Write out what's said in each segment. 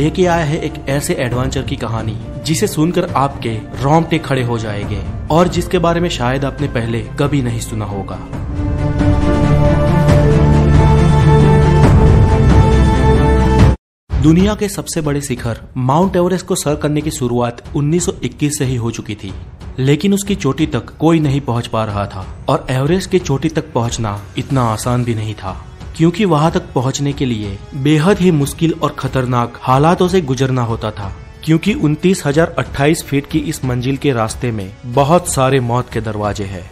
लेके आया है एक ऐसे एडवेंचर की कहानी, जिसे सुनकर आपके रोंगटे खड़े हो जाएँगे, और जिसके बारे में शायद आपने पहले कभी नहीं सुना होगा। दुनिया के सबसे बड़े शिखर, माउंट एवरेस्ट को सर करने की शुरुआत 1921 से ही हो चुकी थी, लेकिन उसकी चोटी तक कोई नहीं पहुँच पा रहा था, और एवरेस्ट की चोटी तक पहुँचना इतना आसान भी नहीं था। क्योंकि वहाँ तक पहुँचने के लिए बेहद ही मुश्किल और खतरनाक हालातों से गुजरना होता था, क्योंकि उनतीस हज़ार अट्ठाईस फीट की इस मंजिल के रास्ते में बहुत सारे मौत के दरवाजे हैं।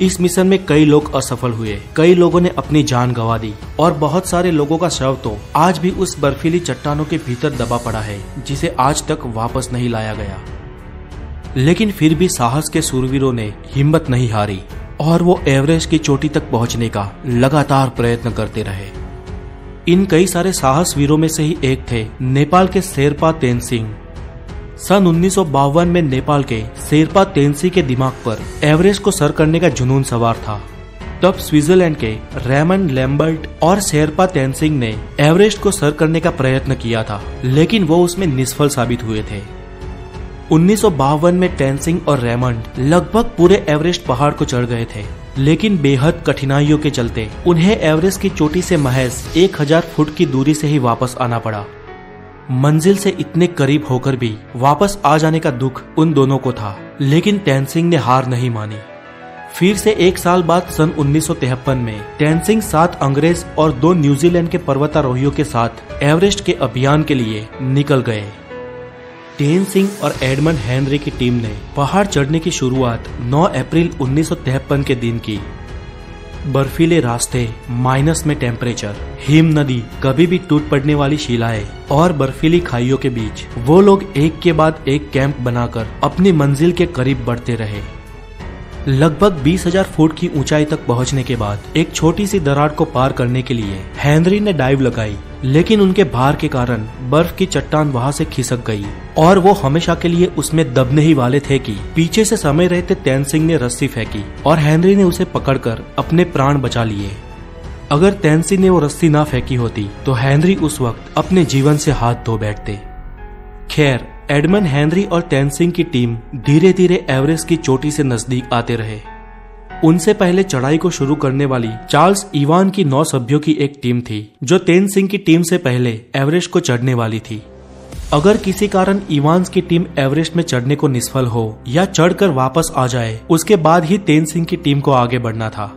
इस मिशन में कई लोग असफल हुए, कई लोगों ने अपनी जान गंवा दी, और बहुत सारे लोगों का शव तो आज भी उस बर्फीली चट्टानों के भीतर दबा पड़ा है, जिसे आज तक वापस नहीं लाया गया। लेकिन फिर भी साहस के सूरवीरों ने हिम्मत नहीं हारी। और वो एवरेस्ट की चोटी तक पहुँचने का लगातार प्रयत्न करते रहे। इन कई सारे साहस वीरों में से ही एक थे नेपाल के शेरपा तेनसिंह सन उन्नीस सौ बावन में नेपाल के शेरपा तेनसी के दिमाग पर एवरेस्ट को सर करने का जुनून सवार था। तब स्विट्जरलैंड के रेमन लैम्बर्ट और शेरपा तेनसिंह ने एवरेस्ट को सर करने का प्रयत्न किया था, लेकिन वो उसमें निष्फल साबित हुए थे। उन्नीस सौ बावन में टेंसिंग और रेमंड लगभग पूरे एवरेस्ट पहाड़ को चढ़ गए थे। लेकिन बेहद कठिनाइयों के चलते उन्हें एवरेस्ट की चोटी से महज 1000 फुट की दूरी से ही वापस आना पड़ा। मंजिल से इतने करीब होकर भी वापस आ जाने का दुख उन दोनों को था, लेकिन टेंसिंग ने हार नहीं मानी। फिर से एक साल बाद सन उन्नीस में टेंसिंग सात अंग्रेज़ और दो न्यूजीलैंड के पर्वतारोहियों के साथ एवरेस्ट के अभियान के लिए निकल गए। टेन सिंह और एडमंड हेनरी की टीम ने पहाड़ चढ़ने की शुरुआत 9 अप्रैल उन्नीस के दिन की। बर्फीले रास्ते, माइनस में टेम्परेचर हिम नदी, कभी भी टूट पड़ने वाली शिलाएँ और बर्फीली खाइयों के बीच, वो लोग एक के बाद एक कैंप बनाकर अपनी मंजिल के करीब बढ़ते रहे। लगभग बीस हज़ार फुट की ऊंचाई तक पहुँचने के बाद एक छोटी सी दरार को पार करने के लिए हेनरी ने डाइव लगाई। लेकिन उनके भार के कारण बर्फ़ की चट्टान वहाँ से खिसक गई, और वो हमेशा के लिए उसमें दबने ही वाले थे कि पीछे से समय रहते तैन सिंह ने रस्सी फेंकी, और हेनरी ने उसे पकड़कर अपने प्राण बचा लिए। अगर तैन सिंह ने वो रस्सी ना फेंकी होती तो हेनरी उस वक्त अपने जीवन से हाथ धो बैठते। खैर, एडमन, हेनरी और तैन सिंह की टीम धीरे धीरे एवरेस्ट की चोटी से नज़दीक आते रहे। उनसे पहले चढ़ाई को शुरू करने वाली चार्ल्स इवान की नौ सभ्यों की एक टीम थी, जो तेन सिंह की टीम से पहले एवरेस्ट को चढ़ने वाली थी। अगर किसी कारण इवान्स की टीम एवरेस्ट में चढ़ने को निष्फल हो या चढ़कर वापस आ जाए, उसके बाद ही तेन सिंह की टीम को आगे बढ़ना था।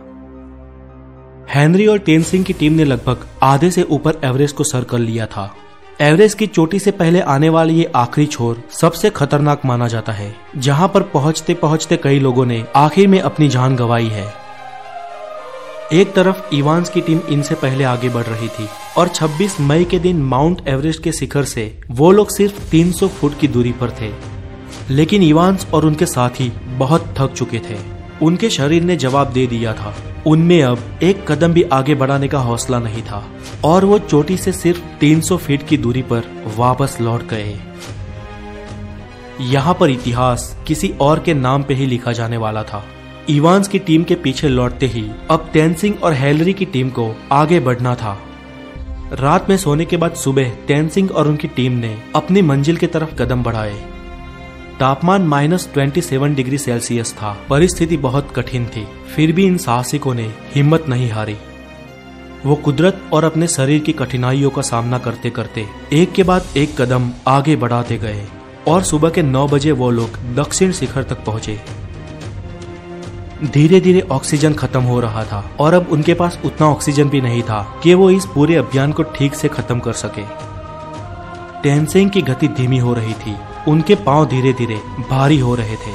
हेनरी और तेन सिंह की टीम ने लगभग आधे से ऊपर एवरेस्ट को सर कर लिया था। एवरेस्ट की चोटी से पहले आने वाली ये आखिरी छोर सबसे खतरनाक माना जाता है, जहाँ पर पहुँचते पहुँचते कई लोगों ने आखिर में अपनी जान गंवाई है। एक तरफ़ इवान्स की टीम इनसे पहले आगे बढ़ रही थी, और 26 मई के दिन माउंट एवरेस्ट के शिखर से वो लोग सिर्फ़ 300 फुट की दूरी पर थे। लेकिन इवान्स और उनके साथी बहुत थक चुके थे। उनके शरीर ने जवाब दे दिया था, उनमें अब एक कदम भी आगे बढ़ाने का हौसला नहीं था। और वो चोटी से सिर्फ़ 300 फीट की दूरी पर वापस लौट गए। यहाँ पर इतिहास किसी और के नाम पे ही लिखा जाने वाला था। इवान्स की टीम के पीछे लौटते ही अब टेंसिंग और हेलरी की टीम को आगे बढ़ना था। रात में सोने के बाद सुबह टेंसिंग और उनकी टीम ने अपनी मंजिल की तरफ़ कदम बढ़ाए। तापमान minus twenty seven degree Celsius था। परिस्थिति बहुत कठिन थी। फिर भी इन साहसिकों ने हिम्मत नहीं हारी। वो कुदरत और अपने शरीर की कठिनाइयों का सामना करते करते एक के बाद एक कदम आगे बढ़ाते गए और सुबह के नौ बजे वो लोग दक्षिण शिखर तक पहुँचे। धीरे धीरे ऑक्सीजन खत्म हो रहा था और अब उनके पास उतना ऑक्सीजन भी नहीं था कि वो इस पूरे अभियान को ठीक से खत्म कर सके। टेनसिंग की गति धीमी हो रही थी। उनके पाँव धीरे धीरे भारी हो रहे थे।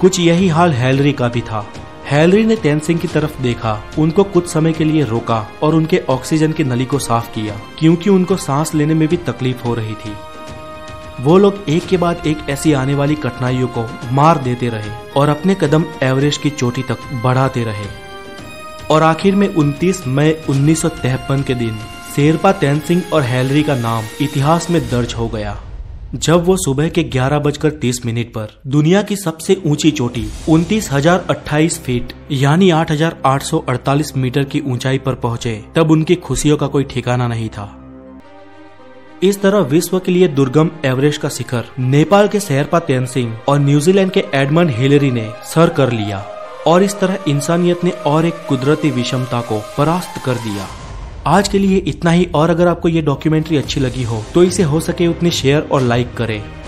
कुछ यही हाल हैलरी का भी था। हैलरी ने टेंसिंग की तरफ़ देखा, उनको कुछ समय के लिए रोका और उनके ऑक्सीजन की नली को साफ़ किया, क्योंकि उनको सांस लेने में भी तकलीफ़ हो रही थी। वो लोग एक के बाद एक ऐसी आने वाली कठिनाइयों को मार देते रहे और अपने कदम एवरेस्ट की चोटी तक बढ़ाते रहे। और आखिर में 29 मई उन्नीस के दिन, शेरपा तेनसिंह और हैलरी का नाम इतिहास में दर्ज हो गया। जब वो सुबह के ग्यारह बजकर तीस मिनट पर दुनिया की सबसे ऊँची चोटी उनतीस हज़ार अट्ठाईस फीट, यानी आठ हज़ार आठ सौ अड़तालीस मीटर की ऊंचाई पर पहुँचे, तब उनकी खुशियों का कोई ठिकाना नहीं था। इस तरह विश्व के लिए दुर्गम एवरेस्ट का शिखर, नेपाल के शेरपा तेनसिंह और न्यूजीलैंड के एडमंड हिलेरी ने सर कर लिया और इस तरह इंसानियत ने और एक कुदरती विषमता को परास्त कर दिया। आज के लिए इतना ही, और अगर आपको ये डॉक्यूमेंट्री अच्छी लगी हो तो इसे हो सके उतनी शेयर और लाइक करें।